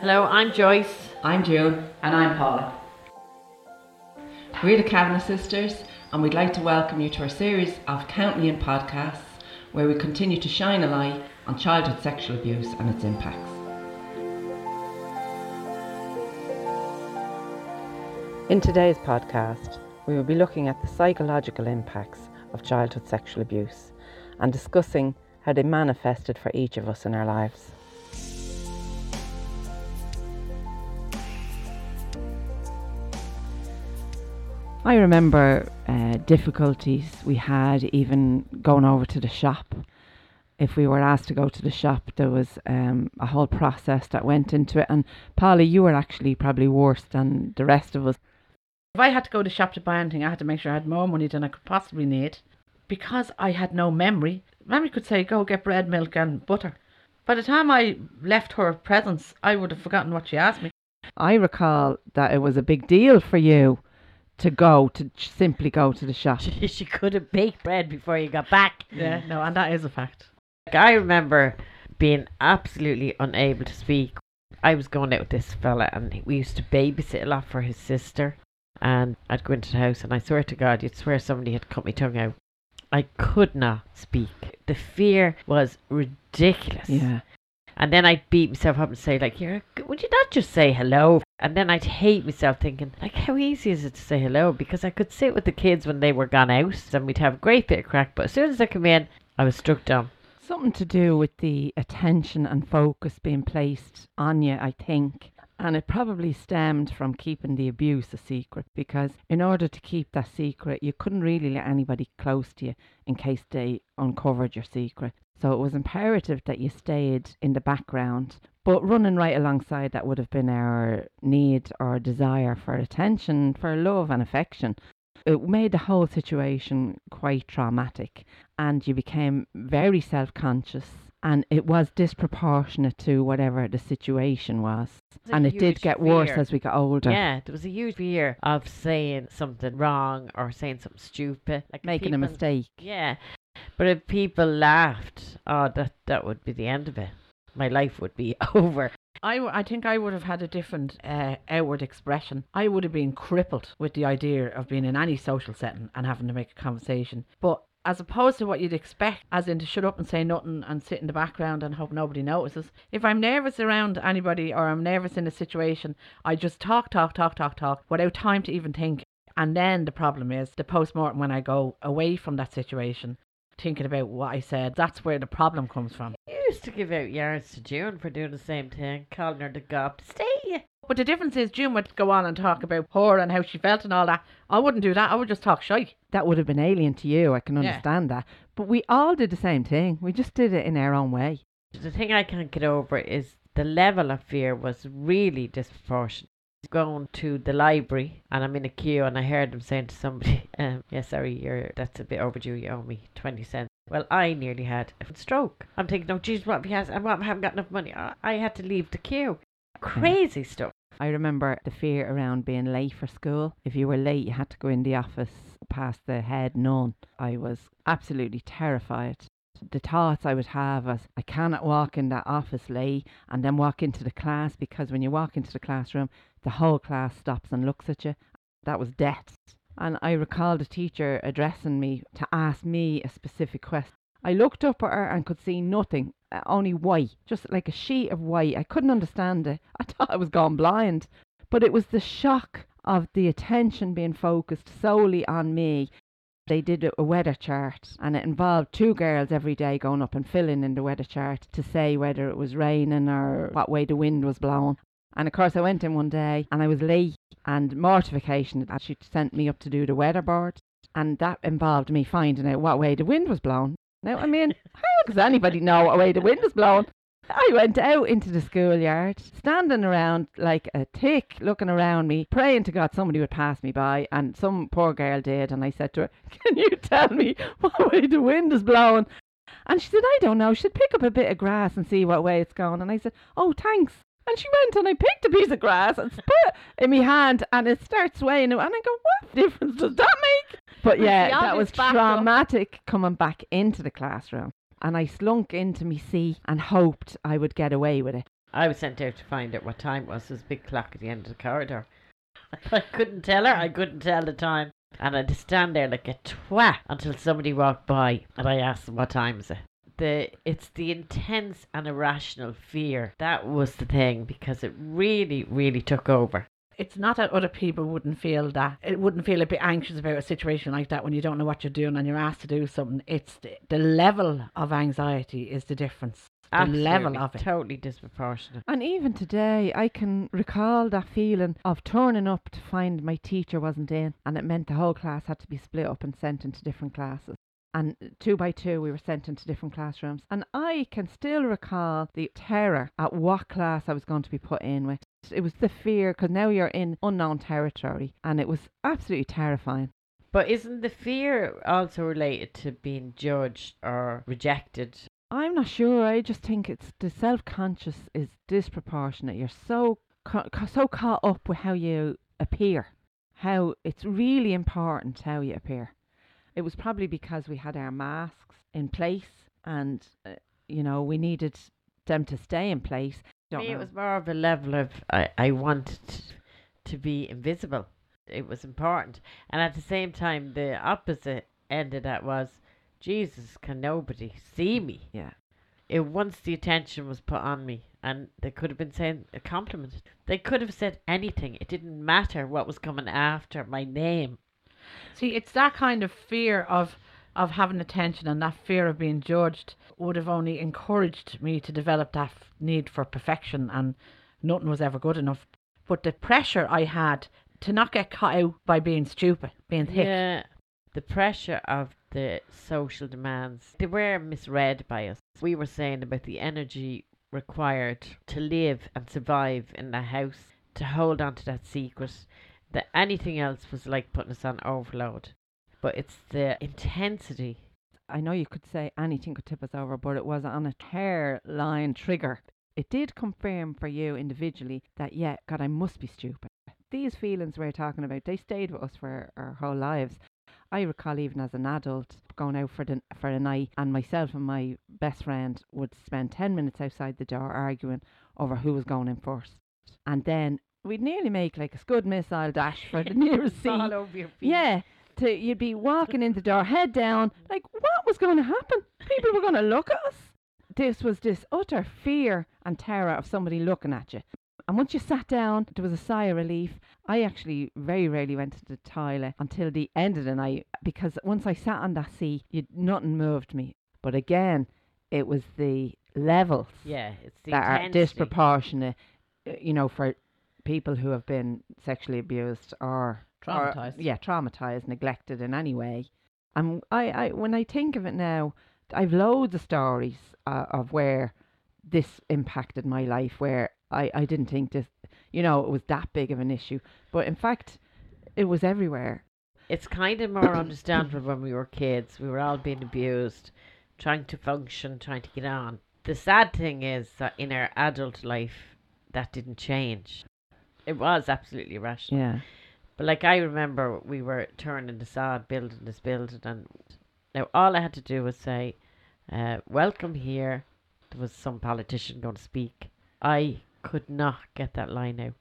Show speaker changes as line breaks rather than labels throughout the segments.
Hello, I'm Joyce.
I'm June.
And I'm Paula.
We're the Kavanagh sisters, and we'd like to welcome you to our series of Count Me In podcasts, where we continue to shine a light on childhood sexual abuse and its impacts. In today's podcast, we will be looking at the psychological impacts of childhood sexual abuse and discussing how they manifested for each of us in our lives. I remember uh, difficulties we had even going over to the shop. If we were asked to go to the shop, there was um, a whole process that went into it. And Polly, you were actually probably worse than the rest of us.
If I had to go to the shop to buy anything, I had to make sure I had more money than I could possibly need. Because I had no memory, Mammy could say, go get bread, milk, and butter. By the time I left her presence, I would have forgotten what she asked me.
I recall that it was a big deal for you to go to simply go to the shop.
she could have baked bread before you got back.
Yeah, no, and that is a fact.
Like, I remember being absolutely unable to speak. I was going out with this fella, and we used to babysit a lot for his sister. And I'd go into the house, and I swear to God, you'd swear somebody had cut my tongue out. I could not speak. The fear was ridiculous.
Yeah.
And then I'd beat myself up and say, like, You're, would you not just say hello? And then I'd hate myself thinking, like, how easy is it to say hello? Because I could sit with the kids when they were gone out and we'd have a great bit of crack. But as soon as I come in, I was struck down.
Something to do with the attention and focus being placed on you, I think. And it probably stemmed from keeping the abuse a secret because, in order to keep that secret, you couldn't really let anybody close to you in case they uncovered your secret. So it was imperative that you stayed in the background. But running right alongside that would have been our need or desire for attention, for love and affection. It made the whole situation quite traumatic, and you became very self conscious. And it was disproportionate to whatever the situation was. And it did get worse as we got older.
Yeah, there was a huge fear of saying something wrong or saying something stupid. Like
Making a mistake.
Yeah. But if people laughed, oh, that, that would be the end of it. My life would be over.
I, I think I would have had a different uh, outward expression. I would have been crippled with the idea of being in any social setting and having to make a conversation. But as opposed to what you'd expect, as in to shut up and say nothing and sit in the background and hope nobody notices, if I'm nervous around anybody or I'm nervous in a situation, I just talk, talk, talk, talk, talk without time to even think. And then the problem is the post mortem when I go away from that situation, thinking about what I said, that's where the problem comes from.
You used to give out yards to June for doing the same thing, calling her the gob. Stay.
But the difference is June would go on and talk about her and how she felt and all that. I wouldn't do that. I would just talk shy.
That would have been alien to you. I can
Yeah.
understand that. But we all did the same thing. We just did it in our own way.
The thing I can't get over is the level of fear was really disproportionate. Going to the library and I'm in a queue and I heard them saying to somebody, um, "Yeah, sorry, you're that's a bit overdue. You owe me twenty cents." Well, I nearly had a stroke. I'm thinking, "Oh, geez, what if he has? And what I haven't got enough money?" I I had to leave the queue. Crazy stuff.
I remember the fear around being late for school. If you were late, you had to go in the office past the head nun. I was absolutely terrified. The thoughts I would have was I cannot walk in that office late and then walk into the class because when you walk into the classroom, the whole class stops and looks at you. That was death. And I recall the teacher addressing me to ask me a specific question. I looked up at her and could see nothing, uh, only white, just like a sheet of white. I couldn't understand it. I thought I was gone blind. But it was the shock of the attention being focused solely on me. They did a- a weather chart and it involved two girls every day going up and filling in the weather chart to say whether it was raining or what way the wind was blowing. And of course, I went in one day and I was late and mortification that she sent me up to do the weather board. And that involved me finding out what way the wind was blowing. Now, I mean, how does anybody know what way the wind is blowing? I went out into the schoolyard, standing around like a tick, looking around me, praying to God somebody would pass me by. And some poor girl did. And I said to her, Can you tell me what way the wind is blowing? And she said, I don't know. She'd pick up a bit of grass and see what way it's going. And I said, Oh, thanks. And she went and I picked a piece of grass and put it in my hand and it starts swaying. And I go, What difference does that make? But yeah, that was
back up-
traumatic coming back into the classroom. And I slunk into me seat and hoped I would get away with it.
I was sent out to find out what time it was. There was a big clock at the end of the corridor. I couldn't tell her. I couldn't tell the time. And I'd stand there like a twat until somebody walked by and I asked them what time is it. The it's the intense and irrational fear. That was the thing because it really, really took over.
It's not that other people wouldn't feel that. It wouldn't feel a bit anxious about a situation like that when you don't know what you're doing and you're asked to do something. It's the, the level of anxiety is the difference. The level of it.
Totally disproportionate.
And even today, I can recall that feeling of turning up to find my teacher wasn't in, and it meant the whole class had to be split up and sent into different classes. And two by two, we were sent into different classrooms. And I can still recall the terror at what class I was going to be put in with. It was the fear, because now you're in unknown territory, and it was absolutely terrifying.
But isn't the fear also related to being judged or rejected?
I'm not sure. I just think it's the self conscious is disproportionate. You're so ca- so caught up with how you appear, how it's really important how you appear. It was probably because we had our masks in place, and uh, you know we needed them to stay in place. Don't
me, it was more of a level of I, I wanted to be invisible. It was important. And at the same time, the opposite end of that was, Jesus, can nobody see me?
yeah.
It, once the attention was put on me, and they could have been saying a compliment, they could have said anything. It didn't matter what was coming after my name.
See, it's that kind of fear of of having attention and that fear of being judged would have only encouraged me to develop that f- need for perfection and nothing was ever good enough. But the pressure I had to not get caught out by being stupid, being thick.
Yeah. The pressure of the social demands, they were misread by us. We were saying about the energy required to live and survive in the house, to hold on to that secret, that anything else was like putting us on overload. But it's the intensity.
I know you could say anything could tip us over, but it was on a hairline trigger. It did confirm for you individually that, yeah, God, I must be stupid. These feelings we're talking about, they stayed with us for our whole lives. I recall even as an adult going out for the for a night, and myself and my best friend would spend ten minutes outside the door arguing over who was going in first, and then we'd nearly make like a scud missile dash for the nearest seat.
all over your feet.
Yeah, to you'd be walking in the door, head down, like what was going to happen? People were going to look at us. This was this utter fear and terror of somebody looking at you. And once you sat down, there was a sigh of relief. I actually very rarely went to the toilet until the end of the night because once I sat on that seat, you, nothing moved me. But again, it was the levels
Yeah, it's the
that are disproportionate, uh, you know, for people who have been sexually abused or or-
Traumatised.
yeah, traumatized, neglected in any way. And I, I, when I think of it now, I've loads of stories uh, of where this impacted my life, where I, I didn't think this, you know, it was that big of an issue. But in fact, it was everywhere.
It's kind of more understandable when we were kids. We were all being abused, trying to function, trying to get on. The sad thing is that in our adult life, that didn't change. It was absolutely irrational.
Yeah.
But like I remember, we were turning the sod, building this building, and now all I had to do was say, uh, "Welcome here." There was some politician going to speak. I could not get that line out.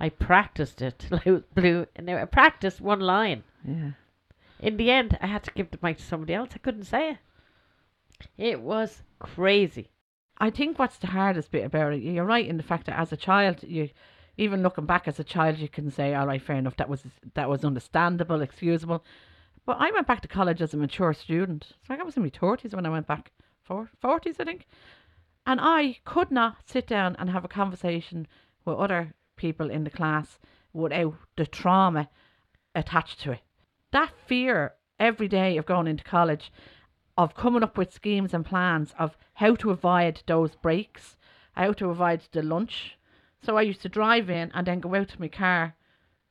I practiced it till I was blue, and now I practiced one line.
Yeah.
In the end, I had to give the mic to somebody else. I couldn't say it. It was crazy.
I think what's the hardest bit about it, you're right in the fact that as a child, you even looking back as a child, you can say, all right, fair enough, that was that was understandable, excusable. But I went back to college as a mature student. So I was in my thirties when I went back, forties, I think, and I could not sit down and have a conversation with other people in the class without the trauma attached to it. That fear every day of going into college of coming up with schemes and plans of how to avoid those breaks, how to avoid the lunch. So I used to drive in and then go out to my car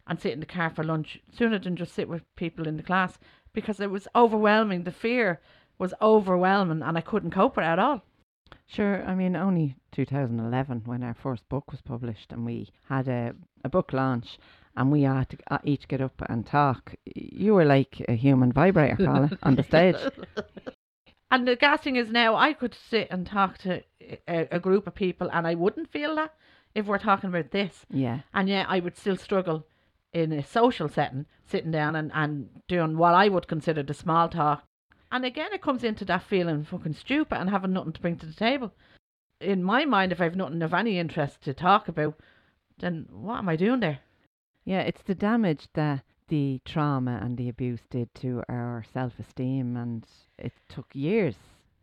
and sit in the car for lunch sooner than just sit with people in the class because it was overwhelming. The fear was overwhelming and I couldn't cope with it at all.
Sure, I mean, only 2011 when our first book was published, and we had a, a book launch, and we had to uh, each get up and talk. You were like a human vibrator, Colin, on the stage.
And the gas thing is now I could sit and talk to a, a group of people, and I wouldn't feel that if we're talking about this.
Yeah.
And yet I would still struggle in a social setting, sitting down and, and doing what I would consider the small talk. And again, it comes into that feeling fucking stupid and having nothing to bring to the table. In my mind, if I've nothing of any interest to talk about, then what am I doing there?
Yeah, it's the damage that the trauma and the abuse did to our self esteem, and it took years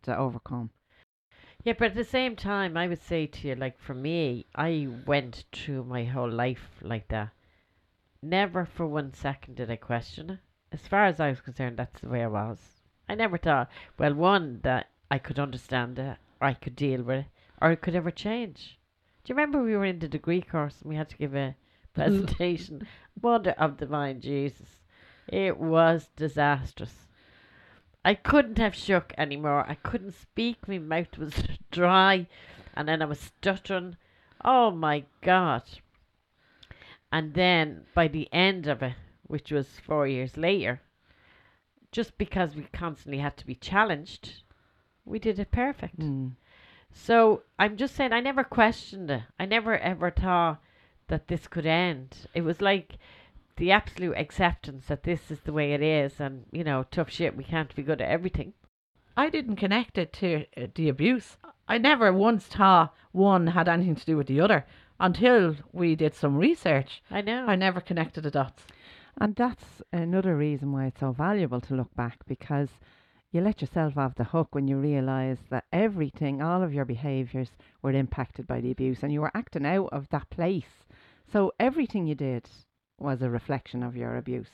to overcome.
Yeah, but at the same time, I would say to you, like for me, I went through my whole life like that. Never for one second did I question it. As far as I was concerned, that's the way I was. I never thought, well, one, that I could understand it, or I could deal with it, or it could ever change. Do you remember we were in the degree course and we had to give a presentation? Mother of divine Jesus. It was disastrous. I couldn't have shook anymore. I couldn't speak. My mouth was dry, and then I was stuttering. Oh my God. And then by the end of it, which was four years later, just because we constantly had to be challenged, we did it perfect.
Mm.
So I'm just saying, I never questioned it. I never ever thought that this could end. It was like the absolute acceptance that this is the way it is, and you know, tough shit. We can't be good at everything.
I didn't connect it to uh, the abuse. I never once thought one had anything to do with the other until we did some research.
I know.
I never connected the dots.
And that's another reason why it's so valuable to look back because you let yourself off the hook when you realise that everything, all of your behaviours were impacted by the abuse and you were acting out of that place. So everything you did was a reflection of your abuse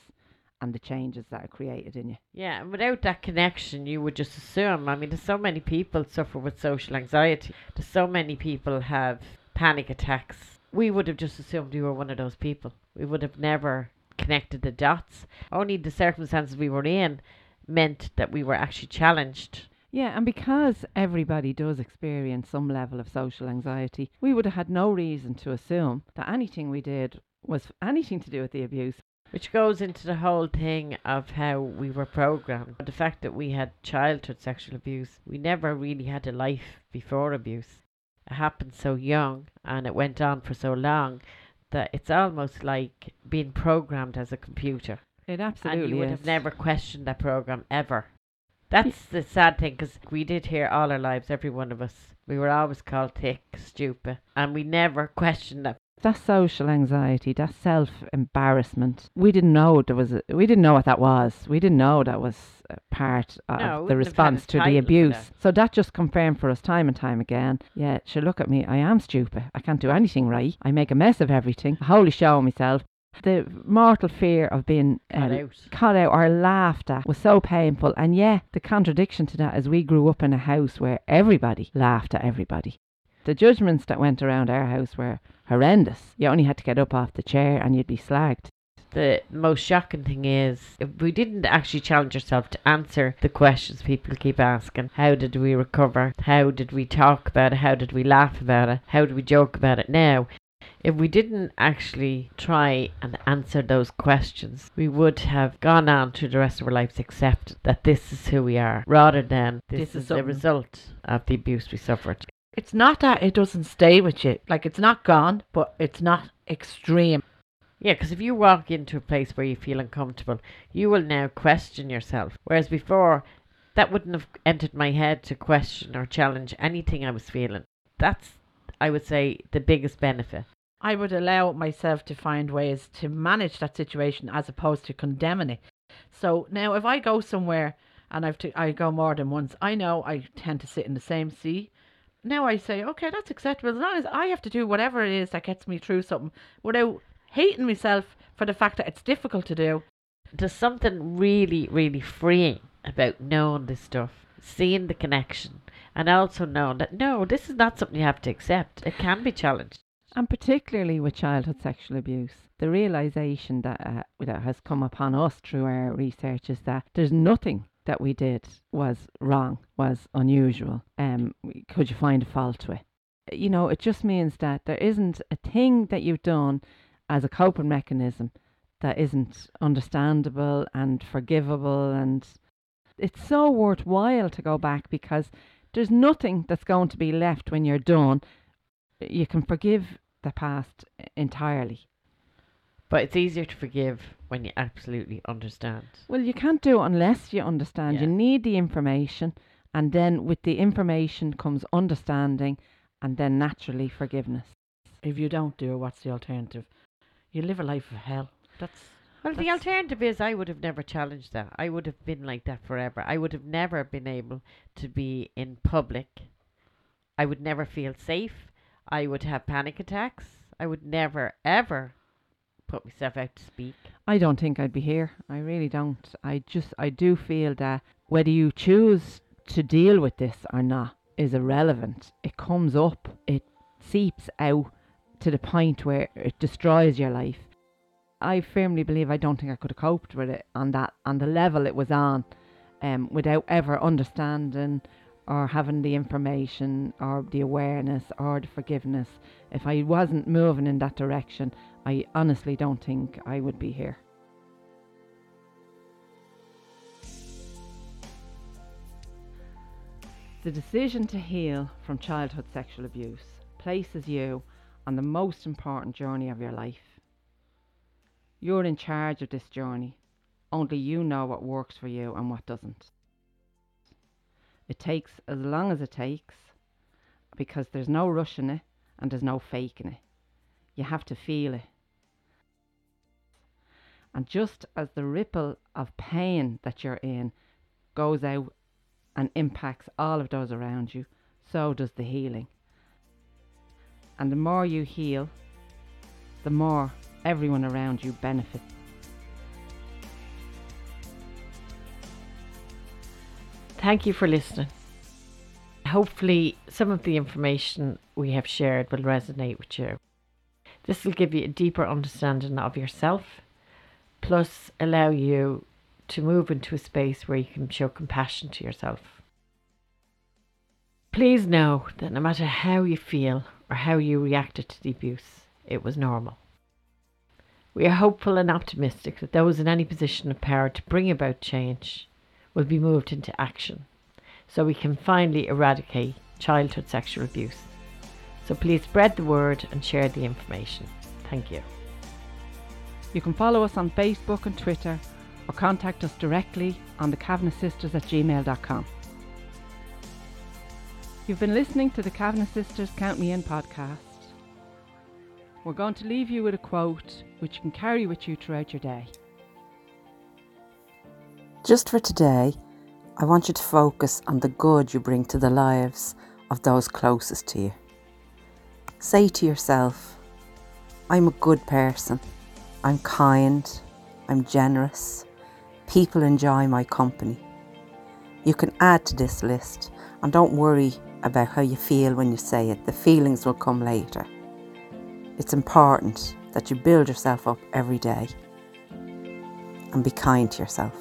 and the changes that it created in you.
Yeah, and without that connection, you would just assume. I mean, there's so many people suffer with social anxiety. There's so many people have panic attacks. We would have just assumed you were one of those people. We would have never connected the dots. Only the circumstances we were in meant that we were actually challenged.
Yeah, and because everybody does experience some level of social anxiety, we would have had no reason to assume that anything we did was anything to do with the abuse.
Which goes into the whole thing of how we were programmed. The fact that we had childhood sexual abuse, we never really had a life before abuse. It happened so young and it went on for so long that it's almost like being programmed as a computer.
It absolutely and
you would
is.
have never questioned that program ever. That's the sad thing because we did hear all our lives, every one of us. We were always called thick, stupid, and we never questioned that.
That social anxiety, that self embarrassment. We didn't know there was. A, we didn't know what that was. We didn't know that was part of
No,
the
wouldn't have had a
response to the abuse.
that.
So that just confirmed for us time and time again. Yeah, she look at me. I am stupid. I can't do anything right. I make a mess of everything. A holy show myself. The mortal fear of being
Cut
uh,
out.
cut out or laughed at was so painful. And yeah, the contradiction to that is we grew up in a house where everybody laughed at everybody. The judgments that went around our house were horrendous. You only had to get up off the chair and you'd be slagged.
The most shocking thing is, if we didn't actually challenge ourselves to answer the questions people keep asking. How did we recover? How did we talk about it? How did we laugh about it? How do we joke about it now? If we didn't actually try and answer those questions, we would have gone on through the rest of our lives accept that this is who we are, rather than this,
This
is,
is
the result of the abuse we suffered.
It's not that it doesn't stay with you. Like it's not gone, but it's not extreme.
Yeah, because if you walk into a place where you feel uncomfortable, you will now question yourself. Whereas before, that wouldn't have entered my head to question or challenge anything I was feeling. That's, I would say, the biggest benefit.
I would allow myself to find ways to manage that situation as opposed to condemning it. So now, if I go somewhere and I've I go more than once, I know I tend to sit in the same seat. Now I say, okay, that's acceptable as long as I have to do whatever it is that gets me through something without hating myself for the fact that it's difficult to do.
There's something really, really freeing about knowing this stuff, seeing the connection, and also knowing that no, this is not something you have to accept. It can be challenged.
And particularly with childhood sexual abuse, the realization that, uh, that has come upon us through our research is that there's nothing that we did was wrong, was unusual. Um, could you find a fault with? it? You know, it just means that there isn't a thing that you've done as a coping mechanism that isn't understandable and forgivable and it's so worthwhile to go back because There's nothing that's going to be left when you're done. You can forgive the past entirely.
But it's easier to forgive when you absolutely understand.
Well, you can't do it unless you understand. You need the information, and then with the information comes understanding, and then naturally forgiveness.
If you don't do it, what's the alternative? You live a life of hell. That's
Well, the alternative is I would have never challenged that. I would have been like that forever. I would have never been able to be in public. I would never feel safe. I would have panic attacks. I would never, ever put myself out to speak.
I don't think I'd be here. I really don't. I just, I do feel that whether you choose to deal with this or not is irrelevant. It comes up, it seeps out to the point where it destroys your life. I firmly believe I don't think I could have coped with it on that, on the level it was on, um, without ever understanding or having the information or the awareness or the forgiveness. If I wasn't moving in that direction, I honestly don't think I would be here. The decision to heal from childhood sexual abuse places you on the most important journey of your life. You're in charge of this journey. Only you know what works for you and what doesn't. It takes as long as it takes because there's no rushing it and there's no faking it. You have to feel it. And just as the ripple of pain that you're in goes out and impacts all of those around you, so does the healing. And the more you heal, the more everyone around you benefits.
Thank you for listening. Hopefully, some of the information we have shared will resonate with you. This will give you a deeper understanding of yourself, plus, allow you to move into a space where you can show compassion to yourself. Please know that no matter how you feel or how you reacted to the abuse, it was normal. We are hopeful and optimistic that those in any position of power to bring about change will be moved into action so we can finally eradicate childhood sexual abuse. So please spread the word and share the information. Thank you.
You can follow us on Facebook and Twitter or contact us directly on the Kavanagh Sisters at gmail.com. You've been listening to the Kavanagh Sisters Count Me In podcast. We're going to leave you with a quote which you can carry with you throughout your day.
Just for today, I want you to focus on the good you bring to the lives of those closest to you. Say to yourself, I'm a good person, I'm kind, I'm generous, people enjoy my company. You can add to this list and don't worry about how you feel when you say it, the feelings will come later. It's important that you build yourself up every day and be kind to yourself.